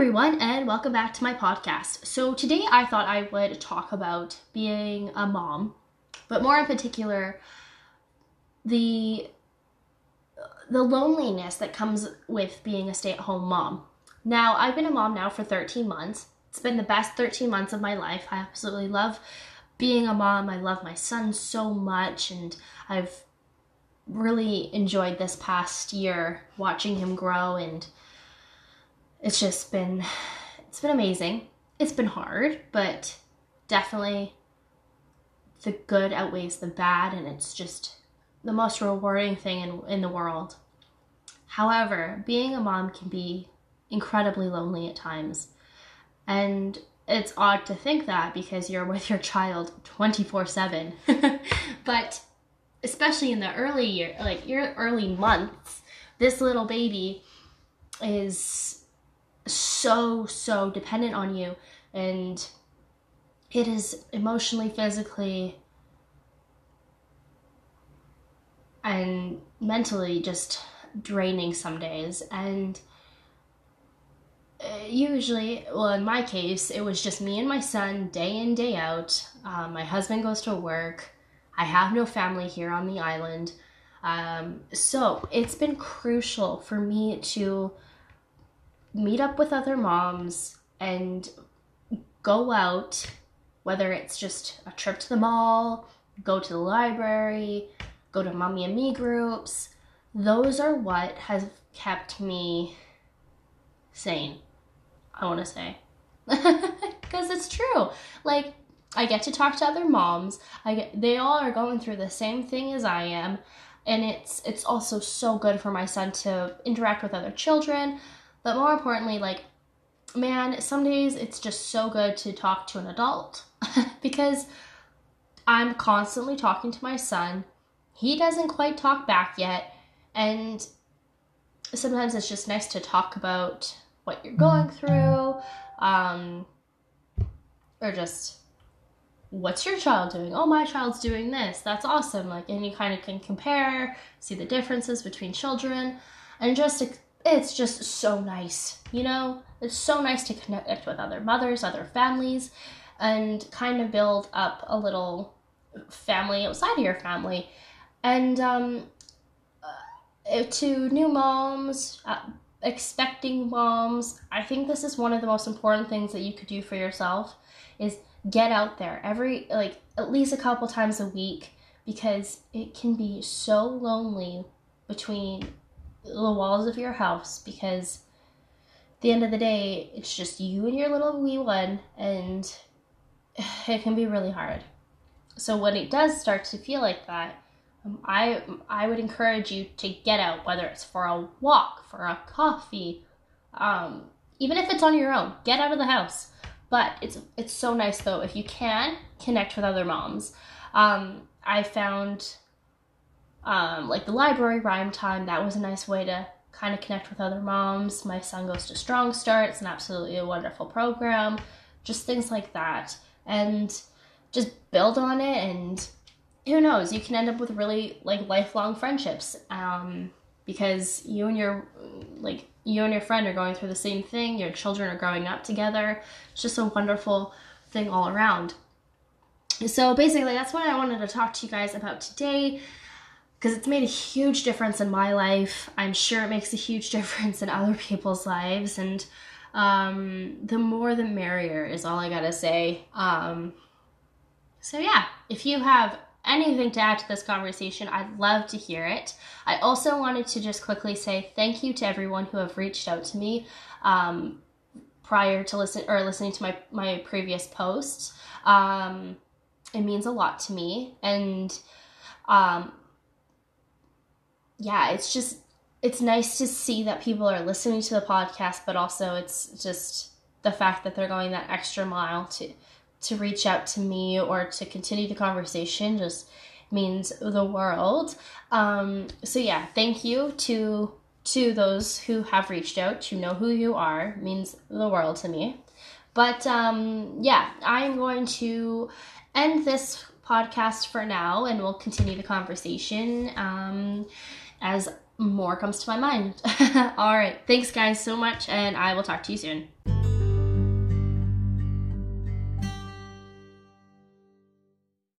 everyone, and welcome back to my podcast. So, today I thought I would talk about being a mom, but more in particular, the the loneliness that comes with being a stay-at-home mom. Now, I've been a mom now for 13 months. It's been the best 13 months of my life. I absolutely love being a mom. I love my son so much and I've really enjoyed this past year watching him grow and it's just been it's been amazing. It's been hard, but definitely the good outweighs the bad and it's just the most rewarding thing in, in the world. However, being a mom can be incredibly lonely at times. And it's odd to think that because you're with your child 24 7. But especially in the early year, like your early months, this little baby is so, so dependent on you. And it is emotionally, physically, and mentally just draining some days. And uh, usually, well, in my case, it was just me and my son day in, day out. Um, my husband goes to work. I have no family here on the island. Um, so it's been crucial for me to meet up with other moms and go out, whether it's just a trip to the mall, go to the library, go to mommy and me groups. Those are what has kept me sane, I want to say. Because it's true. Like, I get to talk to other moms. I get, they all are going through the same thing as I am. And it's it's also so good for my son to interact with other children, but more importantly, like, man, some days it's just so good to talk to an adult because I'm constantly talking to my son. He doesn't quite talk back yet. And sometimes it's just nice to talk about what you're going through um, or just what's your child doing? Oh, my child's doing this. That's awesome. Like, and you kind of can compare, see the differences between children, and just it's just so nice, you know? It's so nice to connect with other mothers, other families, and kind of build up a little family outside of your family. And um, uh, to new moms, uh, expecting moms, I think this is one of the most important things that you could do for yourself is get out there every like at least a couple times a week because it can be so lonely between the walls of your house because at the end of the day, it's just you and your little wee one, and it can be really hard. So when it does start to feel like that, um, I I would encourage you to get out, whether it's for a walk, for a coffee, um, even if it's on your own. Get out of the house. But it's it's so nice though if you can connect with other moms. Um, I found um, like the library rhyme time. That was a nice way to kind of connect with other moms. My son goes to Strong Start. It's an absolutely wonderful program. Just things like that. And just build on it and who knows, you can end up with really like lifelong friendships. Um, because you and your like you and your friend are going through the same thing, your children are growing up together. It's just a wonderful thing all around. So basically that's what I wanted to talk to you guys about today because it's made a huge difference in my life. I'm sure it makes a huge difference in other people's lives, and um, the more the merrier is all I gotta say. Um, so, yeah, if you have anything to add to this conversation, I'd love to hear it. I also wanted to just quickly say thank you to everyone who have reached out to me um, prior to listen or listening to my my previous posts. Um, it means a lot to me, and um, yeah, it's just it's nice to see that people are listening to the podcast, but also it's just the fact that they're going that extra mile to to reach out to me or to continue the conversation just means the world. Um, so yeah, thank you to to those who have reached out. To know who you are means the world to me. But um, yeah, I'm going to end this podcast for now, and we'll continue the conversation. Um, as more comes to my mind. All right. Thanks, guys, so much, and I will talk to you soon.